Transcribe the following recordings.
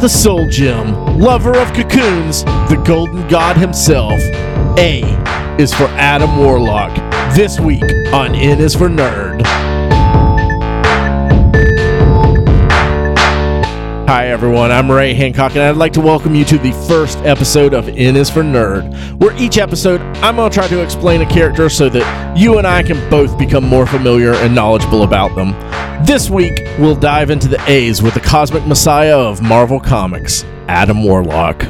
the Soul Gem, lover of cocoons, the golden god himself. A is for Adam Warlock. This week on N is for Nerd. Hi, everyone. I'm Ray Hancock, and I'd like to welcome you to the first episode of N is for Nerd, where each episode I'm going to try to explain a character so that you and I can both become more familiar and knowledgeable about them. This week, we'll dive into the A's with the cosmic messiah of Marvel Comics, Adam Warlock.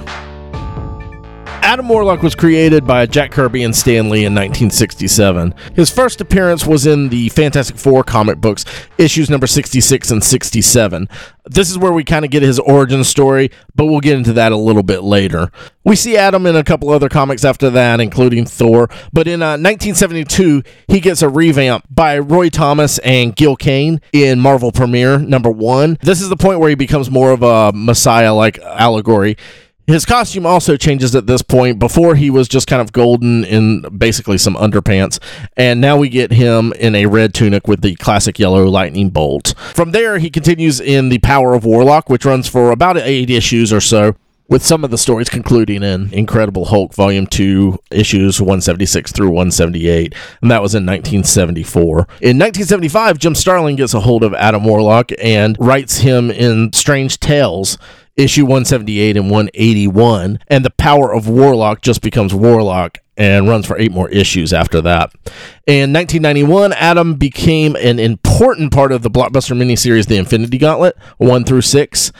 Adam Warlock was created by Jack Kirby and Stan Lee in 1967. His first appearance was in the Fantastic Four comic books, issues number 66 and 67. This is where we kind of get his origin story, but we'll get into that a little bit later. We see Adam in a couple other comics after that, including Thor, but in uh, 1972, he gets a revamp by Roy Thomas and Gil Kane in Marvel Premiere number one. This is the point where he becomes more of a messiah like allegory. His costume also changes at this point. Before he was just kind of golden in basically some underpants, and now we get him in a red tunic with the classic yellow lightning bolt. From there, he continues in the Power of Warlock, which runs for about eight issues or so. With some of the stories concluding in Incredible Hulk Volume 2, issues 176 through 178, and that was in 1974. In 1975, Jim Starlin gets a hold of Adam Warlock and writes him in Strange Tales, issue 178 and 181, and the power of Warlock just becomes Warlock and runs for eight more issues after that. In 1991, Adam became an important part of the blockbuster miniseries The Infinity Gauntlet, 1 through 6.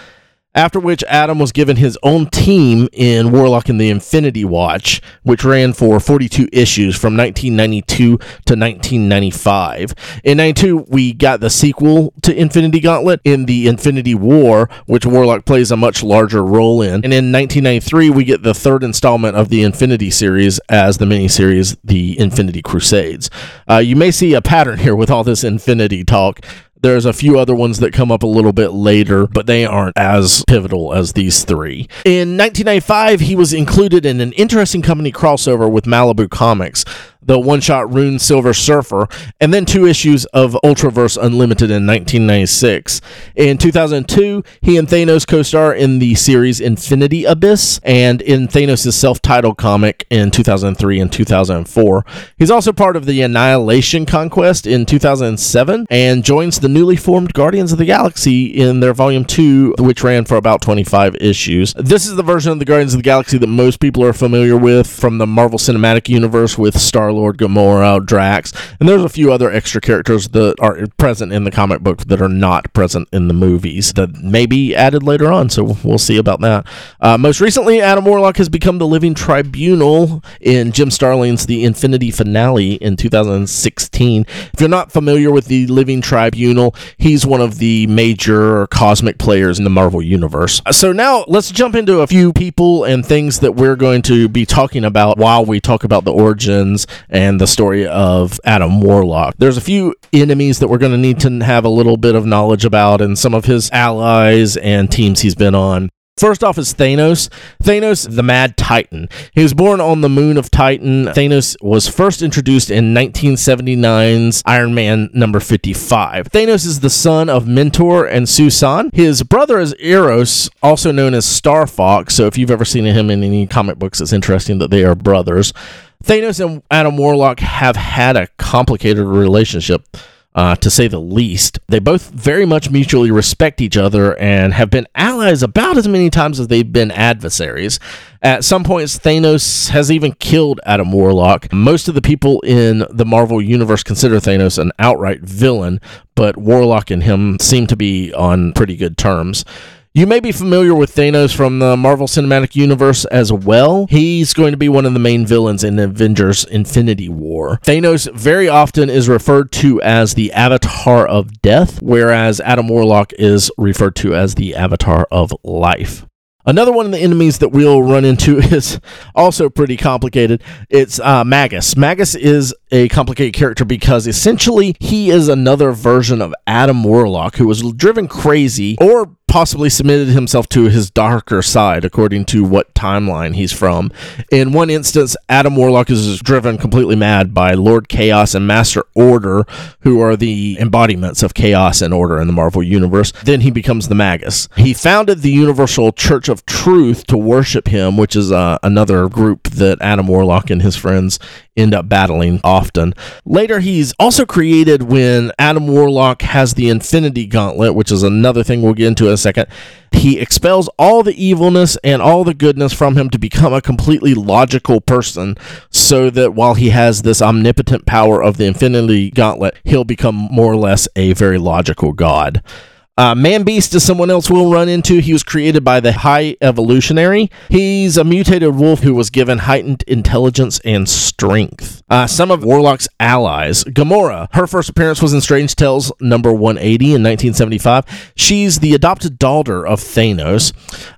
After which, Adam was given his own team in Warlock and the Infinity Watch, which ran for 42 issues from 1992 to 1995. In 92, we got the sequel to Infinity Gauntlet in the Infinity War, which Warlock plays a much larger role in. And in 1993, we get the third installment of the Infinity series as the miniseries The Infinity Crusades. Uh, you may see a pattern here with all this Infinity talk. There's a few other ones that come up a little bit later, but they aren't as pivotal as these three. In 1995, he was included in an interesting company crossover with Malibu Comics, the one shot Rune Silver Surfer, and then two issues of Ultraverse Unlimited in 1996. In 2002, he and Thanos co star in the series Infinity Abyss and in Thanos' self titled comic in 2003 and 2004. He's also part of the Annihilation Conquest in 2007 and joins the newly formed Guardians of the Galaxy in their Volume 2, which ran for about 25 issues. This is the version of the Guardians of the Galaxy that most people are familiar with from the Marvel Cinematic Universe with Star Lord, Gamora, Drax, and there's a few other extra characters that are present in the comic book that are not present in the movies that may be added later on. So we'll see about that. Uh, most recently, Adam Warlock has become the Living Tribunal in Jim Starlin's The Infinity Finale in 2016. If you're not familiar with the Living Tribunal, he's one of the major cosmic players in the Marvel Universe. So now let's jump into a few people and things that we're going to be talking about while we talk about the origins and the story of Adam Warlock. There's a few enemies that we're going to need to have a little bit of knowledge about and some of his allies and teams he's been on. First off is Thanos. Thanos, the Mad Titan. He was born on the moon of Titan. Thanos was first introduced in 1979's Iron Man number 55. Thanos is the son of Mentor and Susan. His brother is Eros, also known as Star Fox. So if you've ever seen him in any comic books, it's interesting that they are brothers. Thanos and Adam Warlock have had a complicated relationship uh, to say the least. They both very much mutually respect each other and have been allies about as many times as they've been adversaries. At some points, Thanos has even killed Adam Warlock. Most of the people in the Marvel Universe consider Thanos an outright villain, but Warlock and him seem to be on pretty good terms. You may be familiar with Thanos from the Marvel Cinematic Universe as well. He's going to be one of the main villains in Avengers Infinity War. Thanos very often is referred to as the Avatar of Death, whereas Adam Warlock is referred to as the Avatar of Life. Another one of the enemies that we'll run into is also pretty complicated. It's uh, Magus. Magus is a complicated character because essentially he is another version of Adam Warlock who was driven crazy or possibly submitted himself to his darker side, according to what timeline he's from. In one instance, Adam Warlock is driven completely mad by Lord Chaos and Master Order, who are the embodiments of chaos and order in the Marvel Universe. Then he becomes the Magus. He founded the Universal Church of Truth to worship him, which is uh, another group that Adam Warlock and his friends end up battling often. Later, he's also created when Adam Warlock has the Infinity Gauntlet, which is another thing we'll get into in a second. He expels all the evilness and all the goodness from him to become a completely logical person, so that while he has this omnipotent power of the Infinity Gauntlet, he'll become more or less a very logical god. Uh, Man Beast is someone else we'll run into. He was created by the High Evolutionary. He's a mutated wolf who was given heightened intelligence and strength. Uh, some of Warlock's allies. Gamora. Her first appearance was in Strange Tales number 180 in 1975. She's the adopted daughter of Thanos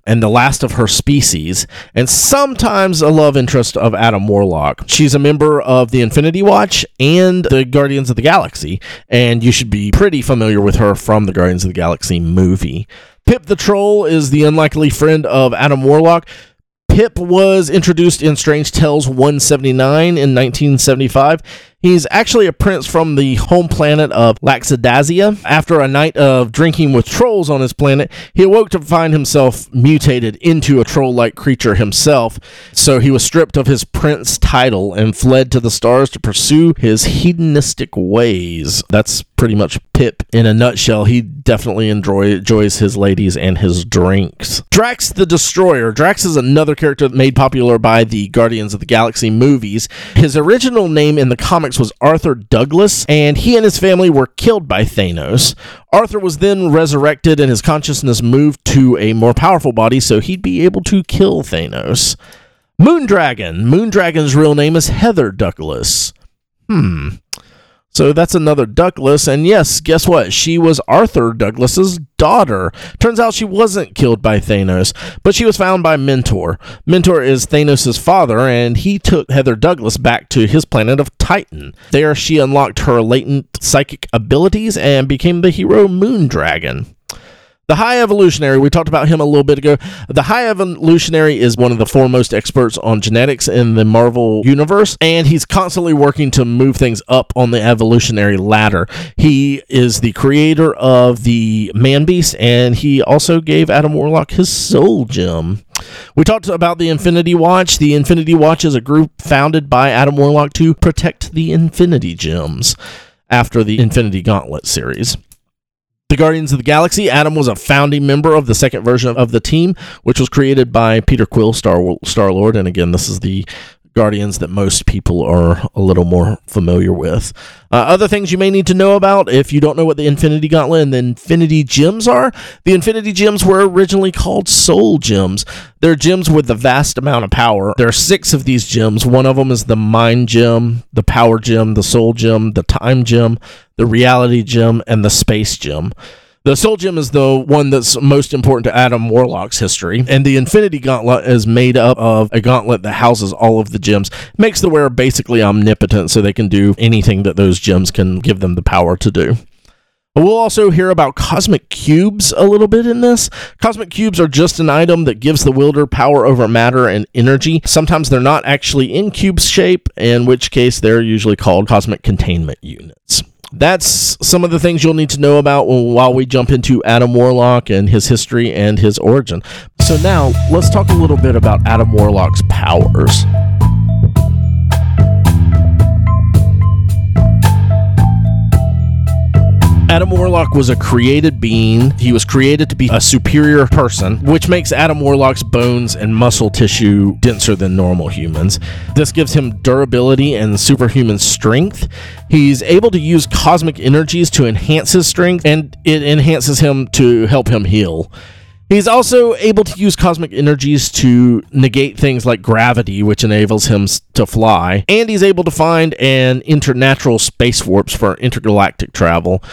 and the last of her species, and sometimes a love interest of Adam Warlock. She's a member of the Infinity Watch and the Guardians of the Galaxy, and you should be pretty familiar with her from the Guardians of the Galaxy Galaxy movie. Pip the Troll is the unlikely friend of Adam Warlock. Pip was introduced in Strange Tales 179 in 1975 He's actually a prince from the home planet of Laxidazia. After a night of drinking with trolls on his planet, he awoke to find himself mutated into a troll like creature himself. So he was stripped of his prince title and fled to the stars to pursue his hedonistic ways. That's pretty much Pip in a nutshell. He definitely enjoy, enjoys his ladies and his drinks. Drax the Destroyer. Drax is another character made popular by the Guardians of the Galaxy movies. His original name in the comics was Arthur Douglas, and he and his family were killed by Thanos. Arthur was then resurrected and his consciousness moved to a more powerful body so he'd be able to kill Thanos. Moondragon. Moondragon's real name is Heather Douglas. Hmm. So that's another Douglas. And yes, guess what? She was Arthur Douglas's daughter. Turns out she wasn't killed by Thanos, but she was found by Mentor. Mentor is Thanos' father, and he took Heather Douglas back to his planet of Titan. There, she unlocked her latent psychic abilities and became the hero Moondragon. The High Evolutionary, we talked about him a little bit ago. The High Evolutionary is one of the foremost experts on genetics in the Marvel Universe, and he's constantly working to move things up on the evolutionary ladder. He is the creator of the Man Beast, and he also gave Adam Warlock his soul gem. We talked about the Infinity Watch. The Infinity Watch is a group founded by Adam Warlock to protect the Infinity Gems after the Infinity Gauntlet series. The Guardians of the Galaxy, Adam was a founding member of the second version of the team, which was created by Peter Quill, Star Star Lord, and again, this is the Guardians that most people are a little more familiar with. Uh, other things you may need to know about if you don't know what the Infinity Gauntlet and the Infinity Gems are. The Infinity Gems were originally called Soul Gems. They're gems with a vast amount of power. There are six of these gems. One of them is the Mind Gem, the Power Gem, the Soul Gem, the Time Gem, the Reality Gem, and the Space Gem. The Soul Gem is the one that's most important to Adam Warlock's history, and the Infinity Gauntlet is made up of a gauntlet that houses all of the gems. Makes the wearer basically omnipotent, so they can do anything that those gems can give them the power to do. We'll also hear about cosmic cubes a little bit in this. Cosmic cubes are just an item that gives the wielder power over matter and energy. Sometimes they're not actually in cube shape, in which case they're usually called cosmic containment units that's some of the things you'll need to know about while we jump into Adam Warlock and his history and his origin. So, now let's talk a little bit about Adam Warlock's powers. Adam Warlock was a created being. He was created to be a superior person, which makes Adam Warlock's bones and muscle tissue denser than normal humans. This gives him durability and superhuman strength. He's able to use cosmic energies to enhance his strength, and it enhances him to help him heal. He's also able to use cosmic energies to negate things like gravity, which enables him to fly, and he's able to find and enter natural space warps for intergalactic travel.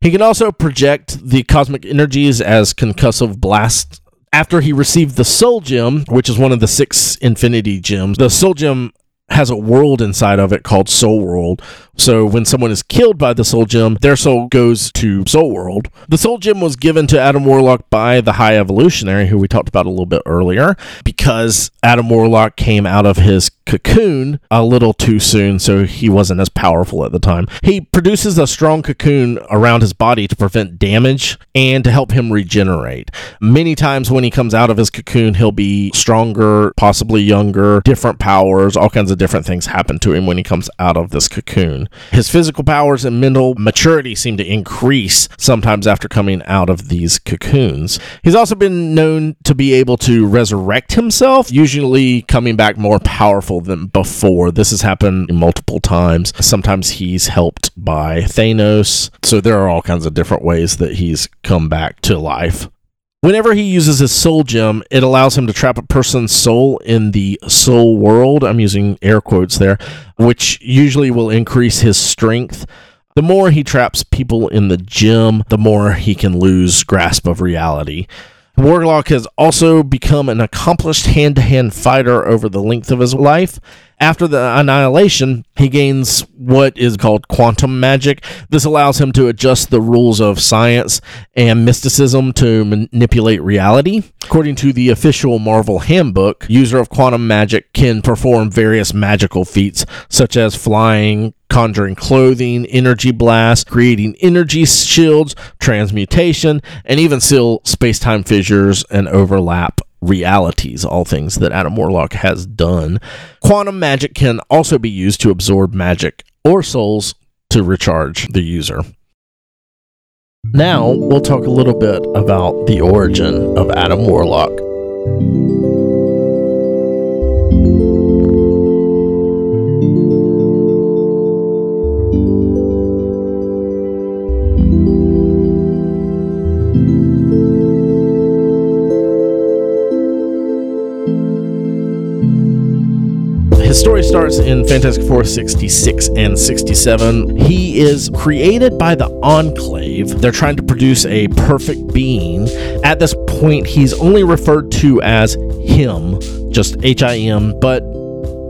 He can also project the cosmic energies as concussive blasts. After he received the Soul Gem, which is one of the six Infinity Gems, the Soul Gem has a world inside of it called Soul World. So when someone is killed by the Soul Gem, their soul goes to Soul World. The Soul Gem was given to Adam Warlock by the High Evolutionary, who we talked about a little bit earlier, because Adam Warlock came out of his cocoon a little too soon, so he wasn't as powerful at the time. He produces a strong cocoon around his body to prevent damage and to help him regenerate. Many times when he comes out of his cocoon, he'll be stronger, possibly younger, different powers, all kinds of different things happen to him when he comes out of this cocoon. His physical powers and mental maturity seem to increase sometimes after coming out of these cocoons. He's also been known to be able to resurrect himself, usually coming back more powerful than before. This has happened multiple times. Sometimes he's helped by Thanos. So there are all kinds of different ways that he's come back to life. Whenever he uses his soul gem, it allows him to trap a person's soul in the soul world. I'm using air quotes there, which usually will increase his strength. The more he traps people in the gem, the more he can lose grasp of reality. Warlock has also become an accomplished hand to hand fighter over the length of his life. After the annihilation, he gains what is called quantum magic. This allows him to adjust the rules of science and mysticism to manipulate reality. According to the official Marvel handbook, user of quantum magic can perform various magical feats such as flying, conjuring clothing, energy blast, creating energy shields, transmutation, and even seal space time fissures and overlap realities, all things that Adam Warlock has done. Quantum magic can also be used to absorb magic or souls to recharge the user. Now, we'll talk a little bit about the origin of Adam Warlock. Story starts in Fantastic Four 66 and 67. He is created by the Enclave. They're trying to produce a perfect being. At this point, he's only referred to as him, just H I M, but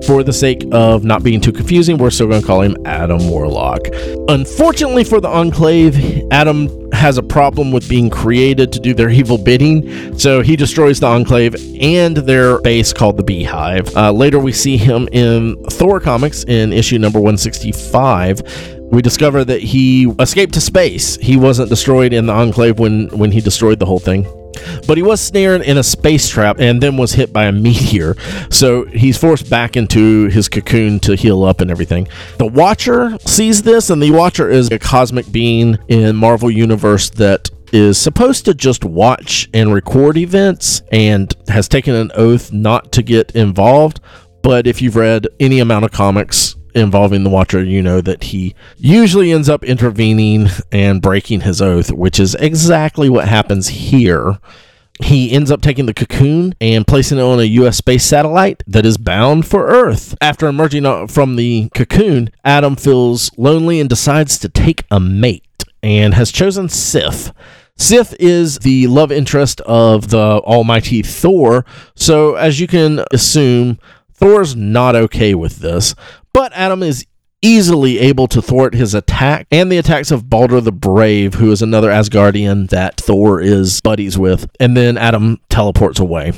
for the sake of not being too confusing, we're still going to call him Adam Warlock. Unfortunately for the Enclave, Adam has a problem with being created to do their evil bidding, so he destroys the Enclave and their base called the Beehive. Uh, later, we see him in Thor comics in issue number 165 we discover that he escaped to space. He wasn't destroyed in the Enclave when when he destroyed the whole thing. But he was snared in a space trap and then was hit by a meteor. So he's forced back into his cocoon to heal up and everything. The Watcher sees this, and the Watcher is a cosmic being in Marvel Universe that is supposed to just watch and record events and has taken an oath not to get involved. But if you've read any amount of comics, involving the Watcher, you know that he usually ends up intervening and breaking his oath, which is exactly what happens here. He ends up taking the cocoon and placing it on a U.S. space satellite that is bound for Earth. After emerging uh, from the cocoon, Adam feels lonely and decides to take a mate and has chosen Sif. Sif is the love interest of the almighty Thor, so as you can assume, Thor's not okay with this, but Adam is easily able to thwart his attack and the attacks of Balder the Brave, who is another Asgardian that Thor is buddies with. And then Adam teleports away.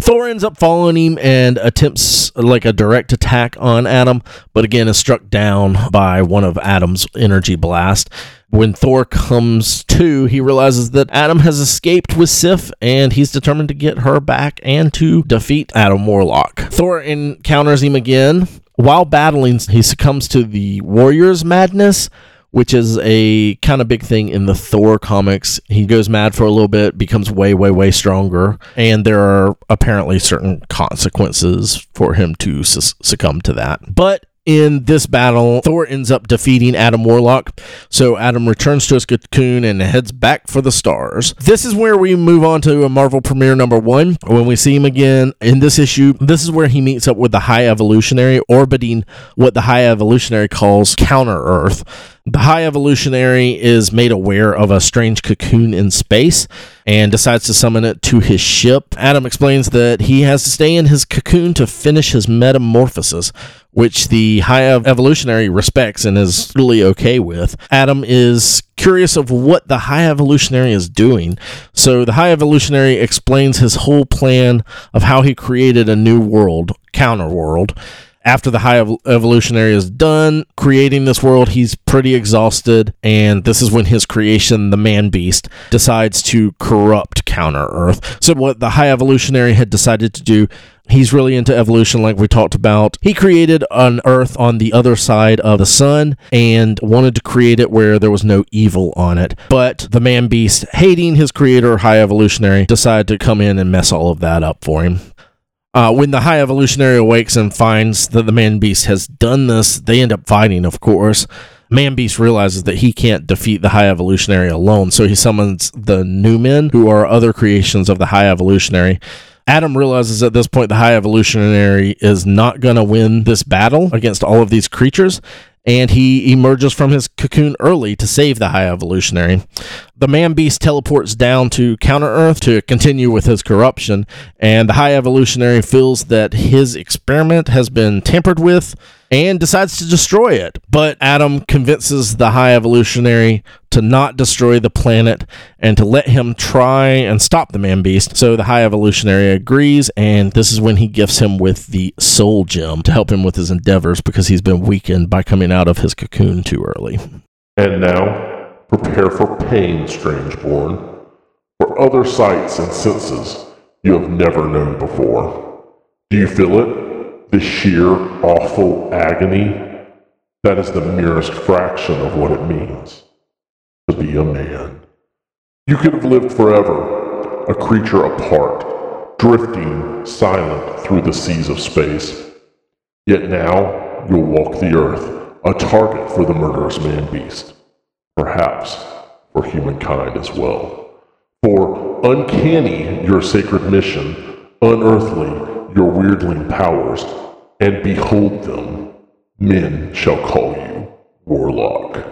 Thor ends up following him and attempts like a direct attack on Adam, but again is struck down by one of Adam's energy blast. When Thor comes to, he realizes that Adam has escaped with Sif and he's determined to get her back and to defeat Adam Warlock. Thor encounters him again. While battling, he succumbs to the Warrior's Madness, which is a kind of big thing in the Thor comics. He goes mad for a little bit, becomes way, way, way stronger, and there are apparently certain consequences for him to su- succumb to that. But in this battle, Thor ends up defeating Adam Warlock. So Adam returns to his cocoon and heads back for the stars. This is where we move on to a Marvel premiere number one. When we see him again in this issue, this is where he meets up with the High Evolutionary, orbiting what the High Evolutionary calls Counter Earth. The High Evolutionary is made aware of a strange cocoon in space and decides to summon it to his ship. Adam explains that he has to stay in his cocoon to finish his metamorphosis, which the High Evolutionary respects and is totally okay with. Adam is curious of what the High Evolutionary is doing. So the High Evolutionary explains his whole plan of how he created a new world, counter world after the high evolutionary is done creating this world, he's pretty exhausted, and this is when his creation, the man beast, decides to corrupt counter Earth. So, what the high evolutionary had decided to do He's really into evolution, like we talked about. He created an Earth on the other side of the sun and wanted to create it where there was no evil on it. But the man beast, hating his creator, High Evolutionary, decided to come in and mess all of that up for him. Uh, when the High Evolutionary awakes and finds that the Man Beast has done this, they end up fighting, of course. Man Beast realizes that he can't defeat the High Evolutionary alone, so he summons the New Men, who are other creations of the High Evolutionary. Adam realizes at this point the High Evolutionary is not going to win this battle against all of these creatures, and he emerges from his cocoon early to save the High Evolutionary. The man beast teleports down to Counter Earth to continue with his corruption, and the High Evolutionary feels that his experiment has been tampered with and decides to destroy it. But Adam convinces the High Evolutionary to not destroy the planet and to let him try and stop the man beast. So the High Evolutionary agrees, and this is when he gifts him with the Soul Gem to help him with his endeavors because he's been weakened by coming out of his cocoon too early. And now, prepare for pain, Strangeborn, for other sights and senses you have never known before. Do you feel it? The sheer awful agony, that is the merest fraction of what it means to be a man. You could have lived forever, a creature apart, drifting silent through the seas of space. Yet now you'll walk the earth, a target for the murderous man beast, perhaps for humankind as well. For uncanny your sacred mission, unearthly your weirdling powers, and behold them, men shall call you Warlock.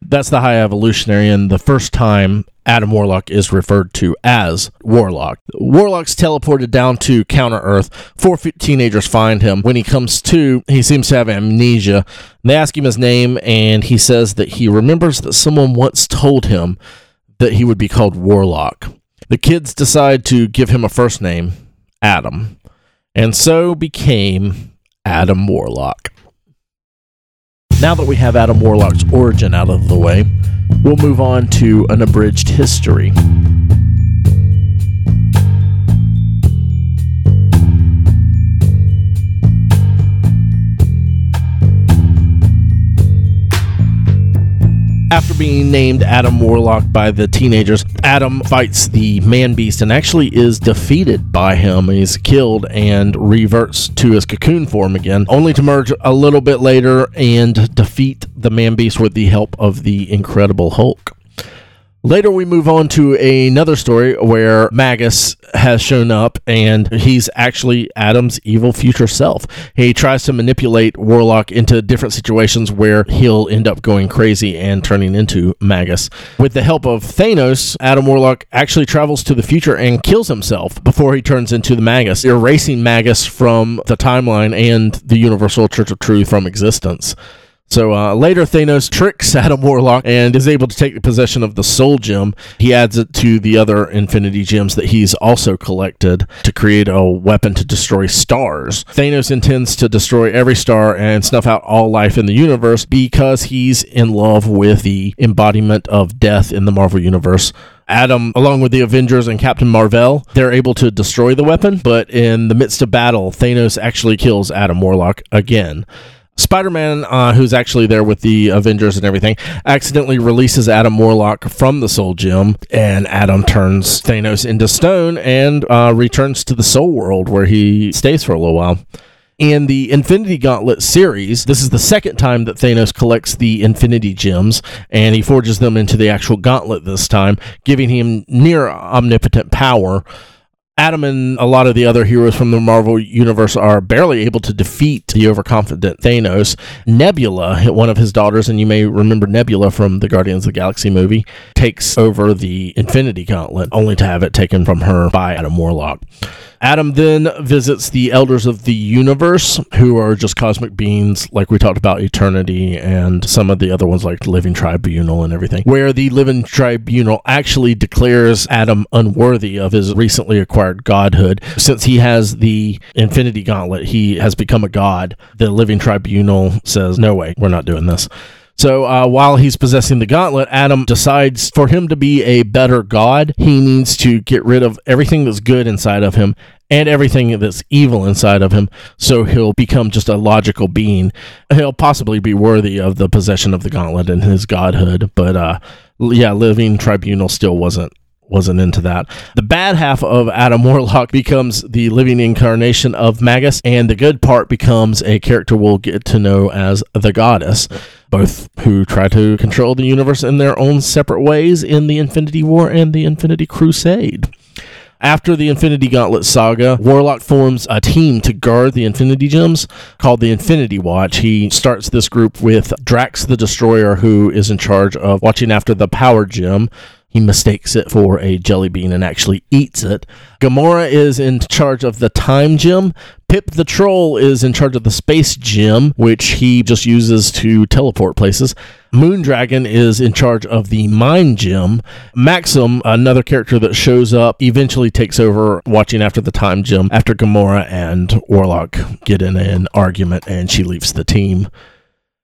That's the High Evolutionary, and the first time Adam Warlock is referred to as Warlock. Warlock's teleported down to Counter Earth. Four teenagers find him. When he comes to, he seems to have amnesia. They ask him his name, and he says that he remembers that someone once told him that he would be called Warlock. The kids decide to give him a first name, Adam, and so became Adam Warlock. Now that we have Adam Warlock's origin out of the way, we'll move on to an abridged history. After being named Adam Warlock by the teenagers, Adam fights the man beast and actually is defeated by him. He's killed and reverts to his cocoon form again, only to merge a little bit later and defeat the man beast with the help of the Incredible Hulk. Later, we move on to another story where Magus has shown up and he's actually Adam's evil future self. He tries to manipulate Warlock into different situations where he'll end up going crazy and turning into Magus. With the help of Thanos, Adam Warlock actually travels to the future and kills himself before he turns into the Magus, erasing Magus from the timeline and the Universal Church of Truth from existence. So uh, later, Thanos tricks Adam Warlock and is able to take possession of the Soul Gem. He adds it to the other Infinity Gems that he's also collected to create a weapon to destroy stars. Thanos intends to destroy every star and snuff out all life in the universe because he's in love with the embodiment of death in the Marvel Universe. Adam, along with the Avengers and Captain Marvel, they're able to destroy the weapon, but in the midst of battle, Thanos actually kills Adam Warlock again. Spider Man, uh, who's actually there with the Avengers and everything, accidentally releases Adam Warlock from the Soul Gem, and Adam turns Thanos into stone and uh, returns to the Soul World where he stays for a little while. In the Infinity Gauntlet series, this is the second time that Thanos collects the Infinity Gems, and he forges them into the actual gauntlet this time, giving him near omnipotent power Adam and a lot of the other heroes from the Marvel Universe are barely able to defeat the overconfident Thanos. Nebula, one of his daughters, and you may remember Nebula from the Guardians of the Galaxy movie, takes over the Infinity Gauntlet, only to have it taken from her by Adam Warlock. Adam then visits the elders of the universe, who are just cosmic beings, like we talked about Eternity and some of the other ones, like Living Tribunal and everything, where the Living Tribunal actually declares Adam unworthy of his recently acquired godhood. Since he has the Infinity Gauntlet, he has become a god. The Living Tribunal says, No way, we're not doing this. So uh, while he's possessing the gauntlet, Adam decides for him to be a better god, he needs to get rid of everything that's good inside of him and everything that's evil inside of him. So he'll become just a logical being. He'll possibly be worthy of the possession of the gauntlet and his godhood. But uh, yeah, living tribunal still wasn't wasn't into that. The bad half of Adam Warlock becomes the living incarnation of Magus, and the good part becomes a character we'll get to know as the Goddess, both who try to control the universe in their own separate ways in the Infinity War and the Infinity Crusade. After the Infinity Gauntlet saga, Warlock forms a team to guard the Infinity Gems called the Infinity Watch. He starts this group with Drax the Destroyer, who is in charge of watching after the Power Gem, he mistakes it for a jelly bean and actually eats it. Gamora is in charge of the time gem. Pip the Troll is in charge of the space gem, which he just uses to teleport places. Moondragon is in charge of the mind gem. Maxam, another character that shows up, eventually takes over watching after the time gem after Gamora and Warlock get in an argument and she leaves the team.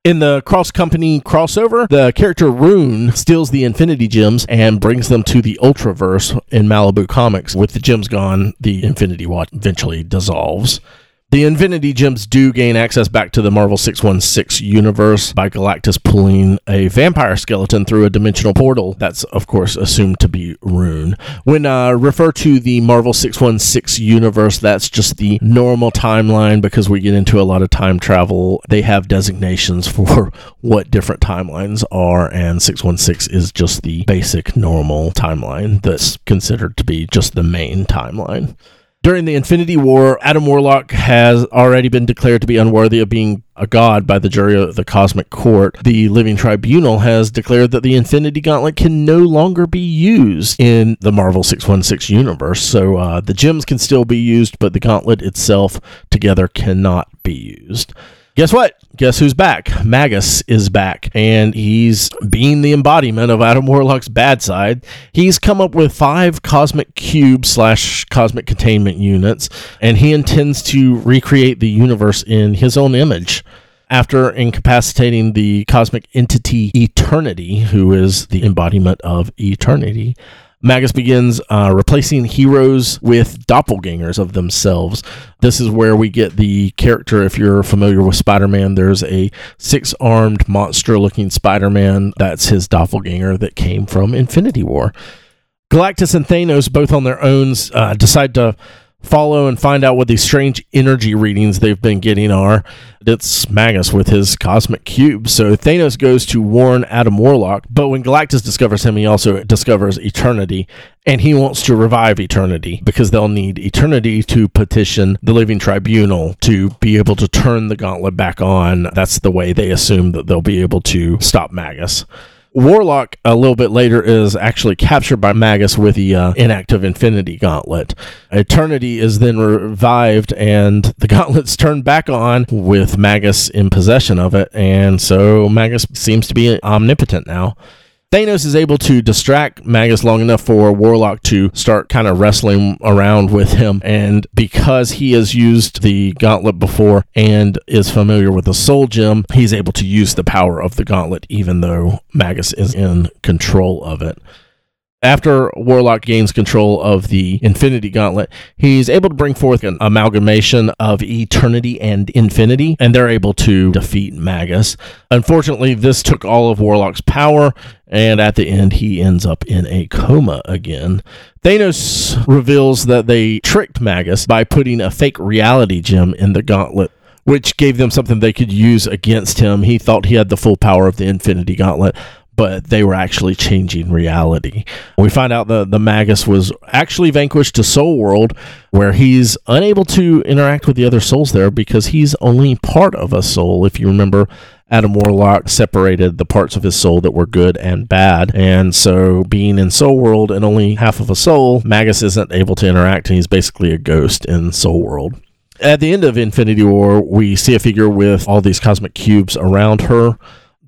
In the cross company crossover, the character Rune steals the Infinity Gems and brings them to the Ultraverse in Malibu Comics. With the gems gone, the Infinity Watch eventually dissolves. The Infinity Gems do gain access back to the Marvel 616 universe by Galactus pulling a vampire skeleton through a dimensional portal. That's, of course, assumed to be Rune. When uh, refer to the Marvel 616 universe, that's just the normal timeline because we get into a lot of time travel. They have designations for what different timelines are, and 616 is just the basic normal timeline that's considered to be just the main timeline. During the Infinity War, Adam Warlock has already been declared to be unworthy of being a god by the jury of the Cosmic Court. The Living Tribunal has declared that the Infinity Gauntlet can no longer be used in the Marvel 616 universe. So uh, the gems can still be used, but the gauntlet itself together cannot be used. Guess what? Guess who's back? Magus is back, and he's being the embodiment of Adam Warlock's bad side. He's come up with five cosmic cube slash cosmic containment units, and he intends to recreate the universe in his own image. After incapacitating the cosmic entity Eternity, who is the embodiment of eternity, Magus begins uh, replacing heroes with doppelgangers of themselves. This is where we get the character. If you're familiar with Spider Man, there's a six armed monster looking Spider Man. That's his doppelganger that came from Infinity War. Galactus and Thanos, both on their own, uh, decide to follow and find out what these strange energy readings they've been getting are. It's Magus with his cosmic cube. So Thanos goes to warn Adam Warlock, but when Galactus discovers him, he also discovers Eternity, and he wants to revive Eternity because they'll need Eternity to petition the Living Tribunal to be able to turn the gauntlet back on. That's the way they assume that they'll be able to stop Magus. Warlock a little bit later is actually captured by Magus with the uh, inactive Infinity Gauntlet. Eternity is then revived, and the gauntlet's turned back on with Magus in possession of it, and so Magus seems to be omnipotent now. Thanos is able to distract Magus long enough for Warlock to start kind of wrestling around with him. And because he has used the gauntlet before and is familiar with the soul gem, he's able to use the power of the gauntlet, even though Magus is in control of it. After Warlock gains control of the Infinity Gauntlet, he's able to bring forth an amalgamation of eternity and infinity, and they're able to defeat Magus. Unfortunately, this took all of Warlock's power, and at the end, he ends up in a coma again. Thanos reveals that they tricked Magus by putting a fake reality gem in the gauntlet which gave them something they could use against him. He thought he had the full power of the Infinity Gauntlet, but they were actually changing reality. We find out that the Magus was actually vanquished to Soul World, where he's unable to interact with the other souls there because he's only part of a soul. If you remember, Adam Warlock separated the parts of his soul that were good and bad. And so, being in Soul World and only half of a soul, Magus isn't able to interact, and he's basically a ghost in Soul World. At the end of Infinity War, we see a figure with all these cosmic cubes around her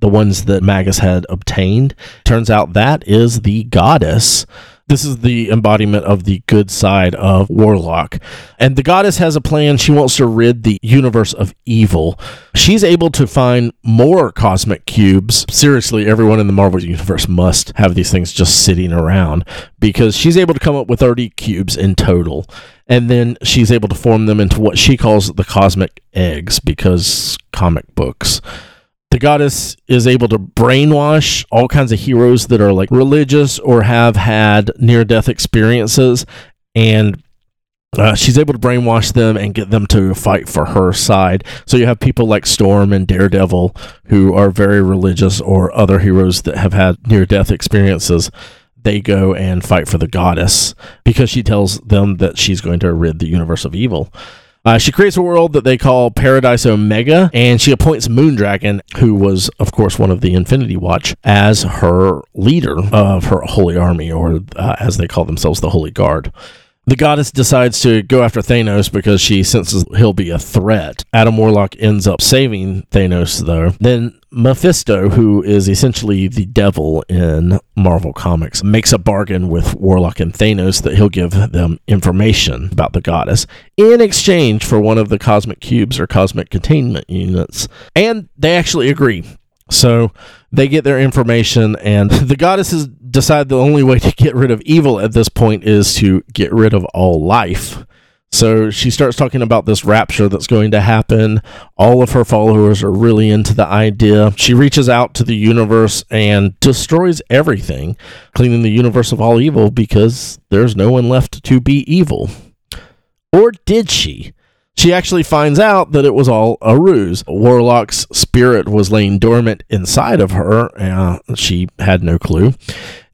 the ones that Magus had obtained. Turns out that is the goddess. This is the embodiment of the good side of Warlock. And the goddess has a plan. She wants to rid the universe of evil. She's able to find more cosmic cubes. Seriously, everyone in the Marvel Universe must have these things just sitting around because she's able to come up with 30 cubes in total. And then she's able to form them into what she calls the cosmic eggs because comic books the goddess is able to brainwash all kinds of heroes that are like religious or have had near death experiences and uh, she's able to brainwash them and get them to fight for her side. So you have people like Storm and Daredevil who are very religious, or other heroes that have had near death experiences. They go and fight for the goddess because she tells them that she's going to rid the universe of evil. Uh, she creates a world that they call Paradise Omega, and she appoints Moondragon, who was, of course, one of the Infinity Watch, as her leader of her holy army, or uh, as they call themselves, the Holy Guard. The goddess decides to go after Thanos because she senses he'll be a threat. Adam Warlock ends up saving Thanos, though. Then Mephisto, who is essentially the devil in Marvel Comics, makes a bargain with Warlock and Thanos that he'll give them information about the goddess in exchange for one of the cosmic cubes or cosmic containment units. And they actually agree. So they get their information, and the goddesses decide the only way to get rid of evil at this point is to get rid of all life. So she starts talking about this rapture that's going to happen. All of her followers are really into the idea. She reaches out to the universe and destroys everything, cleaning the universe of all evil because there's no one left to be evil. Or did she? She actually finds out that it was all a ruse. Warlock's spirit was laying dormant inside of her. She had no clue.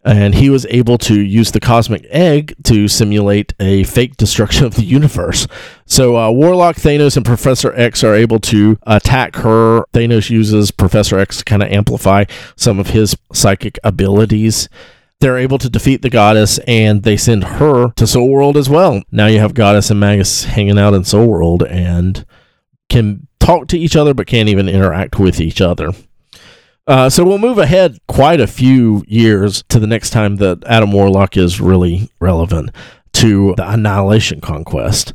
And he was able to use the cosmic egg to simulate a fake destruction of the universe. So, uh, Warlock, Thanos, and Professor X are able to attack her. Thanos uses Professor X to kind of amplify some of his psychic abilities they're able to defeat the goddess and they send her to Soul World as well. Now you have Goddess and Magus hanging out in Soul World and can talk to each other but can't even interact with each other. Uh, so we'll move ahead quite a few years to the next time that Adam Warlock is really relevant to the Annihilation Conquest.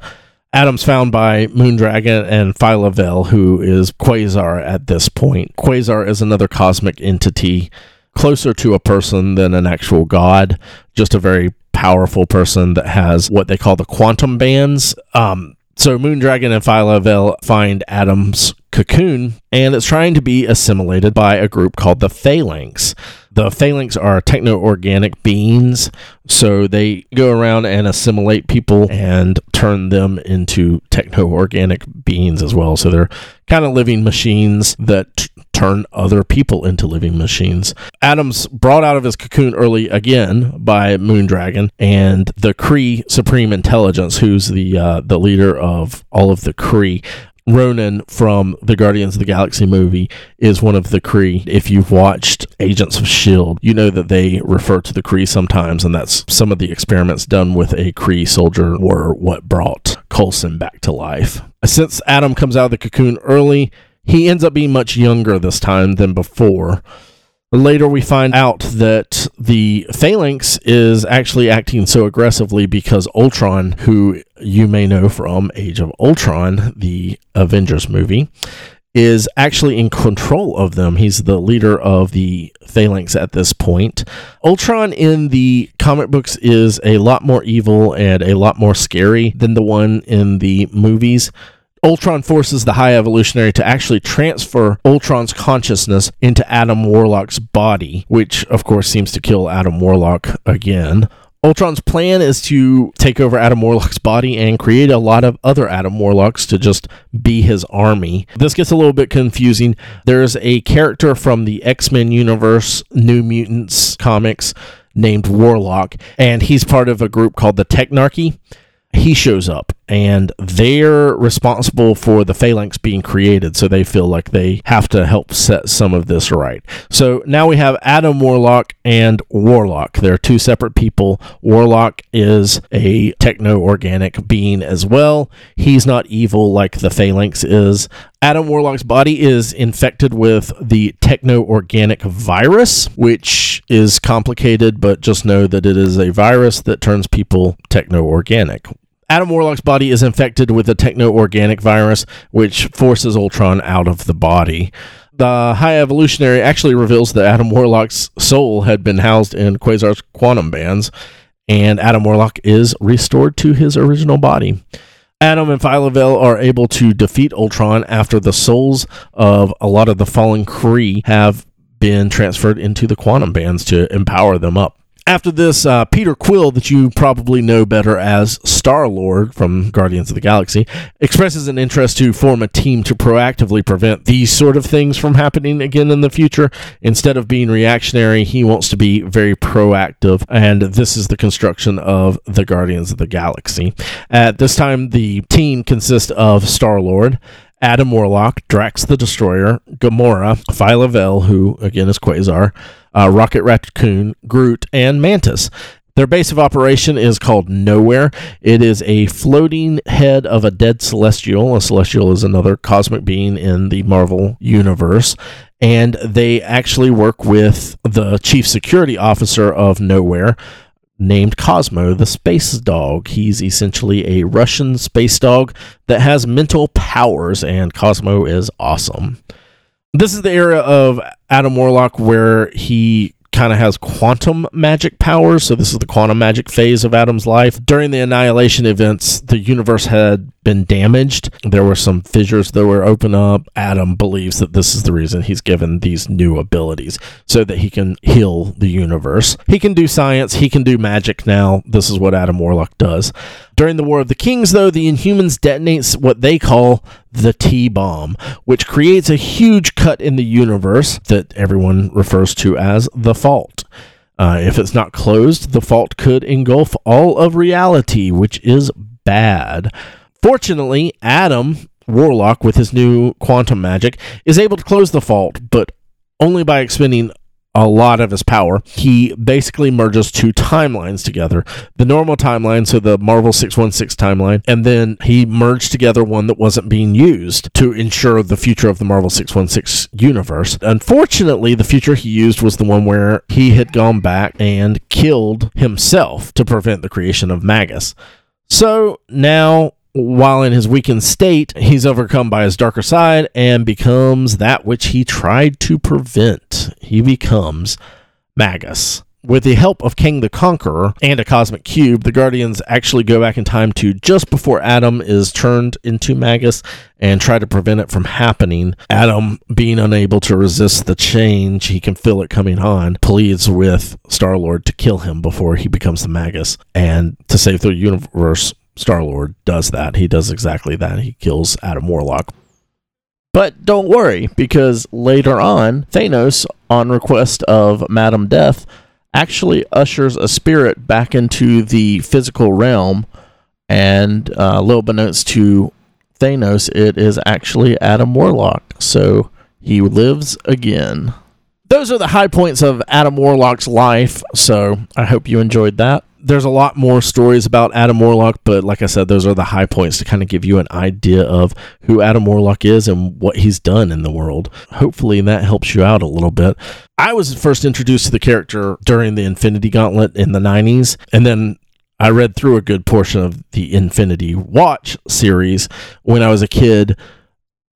Adam's found by Moondragon and Phyla-Vell, who is Quasar at this point. Quasar is another cosmic entity closer to a person than an actual god, just a very powerful person that has what they call the quantum bands. Um, so Moondragon and Phyla-Vell find Adam's cocoon, and it's trying to be assimilated by a group called the Phalanx. The Phalanx are techno organic beings, so they go around and assimilate people and turn them into techno organic beings as well. So they're kind of living machines that turn other people into living machines. Adam's brought out of his cocoon early again by Moondragon and the Kree Supreme Intelligence, who's the uh, the leader of all of the Kree. Ronan from the Guardians of the Galaxy movie is one of the Kree. If you've watched Agents of S.H.I.E.L.D., you know that they refer to the Kree sometimes, and that's some of the experiments done with a Kree soldier were what brought Coulson back to life. Since Adam comes out of the cocoon early, he ends up being much younger this time than before. Later, we find out that the Phalanx is actually acting so aggressively because Ultron, who you may know from Age of Ultron, the Avengers movie, is actually in control of them. He's the leader of the Phalanx at this point. Ultron in the comic books is a lot more evil and a lot more scary than the one in the movies. Ultron forces the High Evolutionary to actually transfer Ultron's consciousness into Adam Warlock's body, which of course seems to kill Adam Warlock again. Ultron's plan is to take over Adam Warlock's body and create a lot of other Adam Warlocks to just be his army. This gets a little bit confusing. There's a character from the X Men universe, New Mutants comics, named Warlock, and he's part of a group called the Technarchy he shows up and they're responsible for the phalanx being created so they feel like they have to help set some of this right. So now we have adam warlock and warlock. They're two separate people. Warlock is a techno-organic being as well. He's not evil like the phalanx is. Adam warlock's body is infected with the techno-organic virus which is complicated but just know that it is a virus that turns people techno-organic Adam Warlock's body is infected with a techno organic virus, which forces Ultron out of the body. The High Evolutionary actually reveals that Adam Warlock's soul had been housed in Quasar's quantum bands, and Adam Warlock is restored to his original body. Adam and Phyla-Vell are able to defeat Ultron after the souls of a lot of the fallen Kree have been transferred into the quantum bands to empower them up after this, uh, Peter Quill, that you probably know better as Star Lord from Guardians of the Galaxy, expresses an interest to form a team to proactively prevent these sort of things from happening again in the future. Instead of being reactionary, he wants to be very proactive, and this is the construction of the Guardians of the Galaxy. At this time, the team consists of Star Lord. Adam Warlock, Drax the Destroyer, Gamora, Phyla-Vell, who again is Quasar, uh, Rocket Raccoon, Groot, and Mantis. Their base of operation is called Knowhere. It is a floating head of a dead celestial. A celestial is another cosmic being in the Marvel universe. And they actually work with the chief security officer of Knowhere, named Cosmo, the space dog. He's essentially a Russian space dog that has mental powers, and Cosmo is awesome this is the era of Adam Warlock where he kind of has quantum magic powers. So this is the quantum magic phase of Adam's life. During the annihilation events, the universe had been damaged. There were some fissures that were open up. Adam believes that this is the reason he's given these new abilities so that he can heal the universe. He can do science, he can do magic now. This is what Adam Warlock does. During the War of the Kings, though, the Inhumans detonates what they call the T bomb, which creates a huge cut in the universe that everyone refers to as the fault. Uh, if it's not closed, the fault could engulf all of reality, which is bad. Fortunately, Adam Warlock, with his new quantum magic, is able to close the fault, but only by expending a lot of his power, he basically merges two timelines together. The normal timeline, so the Marvel 616 timeline, and then he merged together one that wasn't being used to ensure the future of the Marvel 616 universe. Unfortunately, the future he used was the one where he had gone back and killed himself to prevent the creation of Magus. So now while in his weakened state, he's overcome by his darker side and becomes that which he tried to prevent. He becomes Magus. With the help of Kang the Conqueror and a cosmic cube, the Guardians actually go back in time to just before Adam is turned into Magus and try to prevent it from happening. Adam, being unable to resist the change, he can feel it coming on, pleads with Star Lord to kill him before he becomes the Magus and to save the universe Star Lord does that. He does exactly that. He kills Adam Warlock. But don't worry, because later on, Thanos, on request of Madame Death, actually ushers a spirit back into the physical realm. And uh, little beknownst to Thanos, it is actually Adam Warlock. So he lives again. Those are the high points of Adam Warlock's life. So I hope you enjoyed that there's a lot more stories about Adam Warlock, but like I said, those are the high points to kind of give you an idea of who Adam Warlock is and what he's done in the world. Hopefully, that helps you out a little bit. I was first introduced to the character during the Infinity Gauntlet in the 90s, and then I read through a good portion of the Infinity Watch series when I was a kid.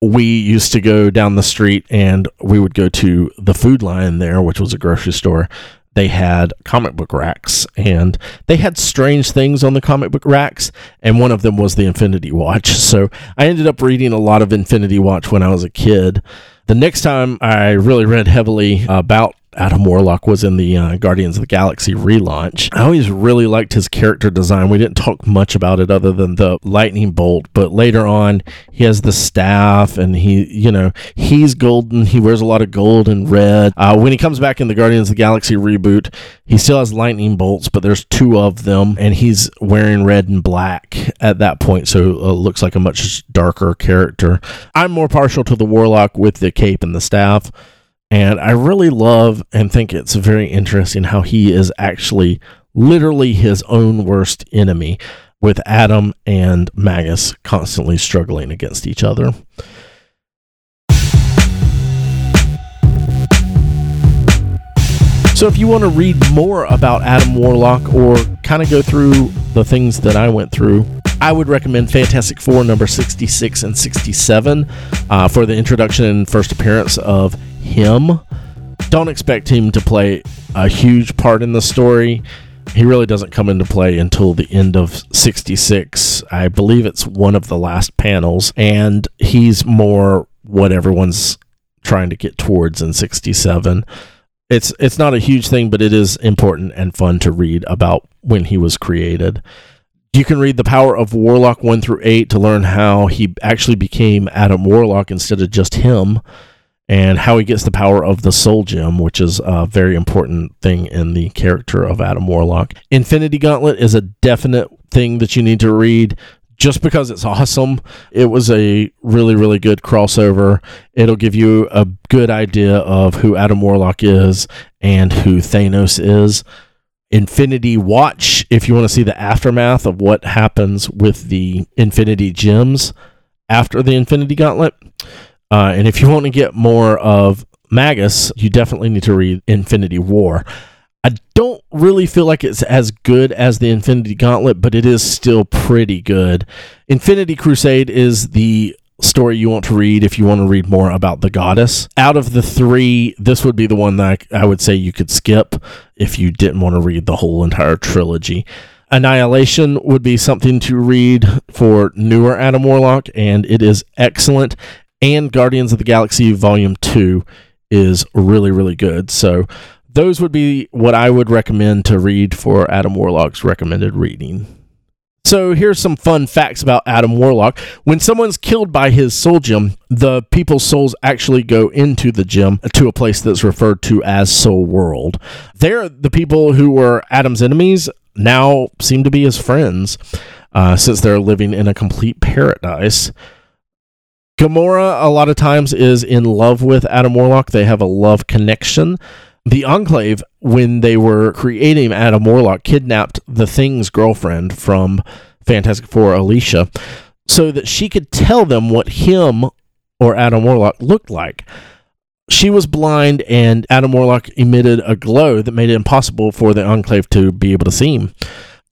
We used to go down the street and we would go to the Food Lion there, which was a grocery store they had comic book racks and they had strange things on the comic book racks and one of them was the infinity watch. So i ended up reading a lot of infinity watch when i was a kid. The next time i really read heavily about Adam Warlock was in the uh, Guardians of the Galaxy relaunch. I always really liked his character design. We didn't talk much about it other than the lightning bolt, but later on, he has the staff and he, you know, he's golden. He wears a lot of gold and red. Uh, when he comes back in the Guardians of the Galaxy reboot, he still has lightning bolts, but there's two of them, and he's wearing red and black at that point, so it uh, looks like a much darker character. I'm more partial to the Warlock with the cape and the staff. And I really love and think it's very interesting how he is actually literally his own worst enemy, with Adam and Magus constantly struggling against each other. So, if you want to read more about Adam Warlock or kind of go through the things that I went through, I would recommend Fantastic Four number 66 and 67 uh, for the introduction and first appearance of him. Don't expect him to play a huge part in the story. He really doesn't come into play until the end of 66. I believe it's one of the last panels, and he's more what everyone's trying to get towards in 67. It's it's not a huge thing, but it is important and fun to read about when he was created. You can read The Power of Warlock 1 through 8 to learn how he actually became Adam Warlock instead of just him and how he gets the power of the soul gem, which is a very important thing in the character of Adam Warlock. Infinity Gauntlet is a definite thing that you need to read just because it's awesome. It was a really, really good crossover. It'll give you a good idea of who Adam Warlock is and who Thanos is. Infinity Watch, if you want to see the aftermath of what happens with the Infinity Gems after the Infinity Gauntlet. Uh, and if you want to get more of Magus, you definitely need to read Infinity War. I don't really feel like it's as good as the Infinity Gauntlet, but it is still pretty good. Infinity Crusade is the story you want to read if you want to read more about the goddess. Out of the three, this would be the one that I would say you could skip if you didn't want to read the whole entire trilogy. Annihilation would be something to read for newer Adam Warlock, and it is excellent and Guardians of the Galaxy Volume 2 is really, really good. So those would be what I would recommend to read for Adam Warlock's recommended reading. So here's some fun facts about Adam Warlock. When someone's killed by his soul gem, the people's souls actually go into the gem to a place that's referred to as Soul World. There, the people who were Adam's enemies now seem to be his friends, uh, since they're living in a complete paradise. Gamora, a lot of times, is in love with Adam Warlock. They have a love connection. The Enclave, when they were creating Adam Warlock, kidnapped the Thing's girlfriend from Fantastic Four, Alicia, so that she could tell them what him or Adam Warlock looked like. She was blind, and Adam Warlock emitted a glow that made it impossible for the Enclave to be able to see him.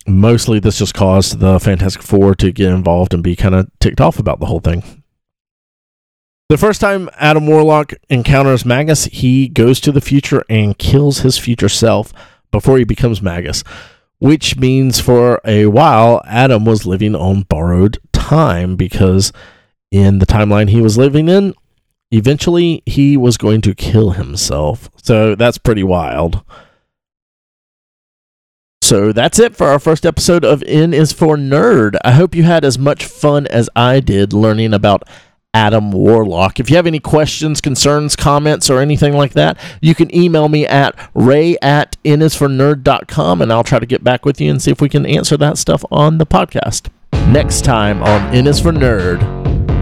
Mostly, this just caused the Fantastic Four to get involved and be kind of ticked off about the whole thing. The first time Adam Warlock encounters Magus, he goes to the future and kills his future self before he becomes Magus, which means for a while Adam was living on borrowed time because in the timeline he was living in, eventually he was going to kill himself. So that's pretty wild. So that's it for our first episode of N is for Nerd. I hope you had as much fun as I did learning about Adam Warlock. If you have any questions, concerns, comments, or anything like that, you can email me at ray at nisfornerd.com and I'll try to get back with you and see if we can answer that stuff on the podcast. Next time on N is for Nerd,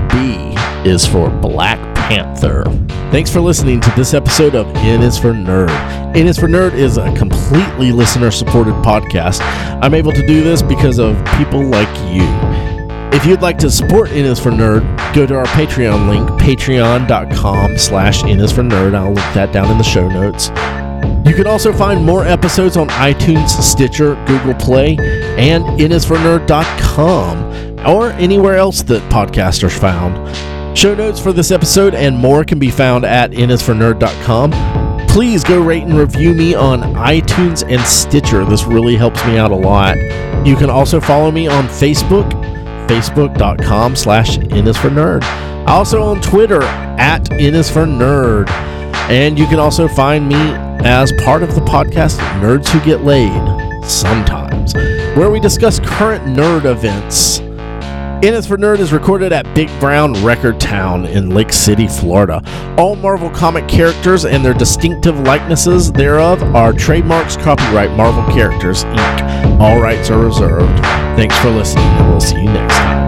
B is for Black Panther. Thanks for listening to this episode of N is for Nerd. N is for Nerd is a completely listener supported podcast. I'm able to do this because of people like you. If you'd like to support N is for Nerd, go to our Patreon link, patreon.com slash N is for Nerd. I'll link that down in the show notes. You can also find more episodes on iTunes, Stitcher, Google Play, and nisfornerd.com, or anywhere else that podcasts are found. Show notes for this episode and more can be found at nisfornerd.com. Please go rate and review me on iTunes and Stitcher. This really helps me out a lot. You can also follow me on Facebook, facebook.com slash N is for nerd. Also on Twitter at N is for nerd. And you can also find me as part of the podcast Nerds Who Get Laid Sometimes, where we discuss current nerd events. N is for Nerd is recorded at Big Brown Record Town in Lake City, Florida. All Marvel comic characters and their distinctive likenesses thereof are trademarks copyright Marvel Characters Inc. All rights are reserved. Thanks for listening, and we'll see you next time.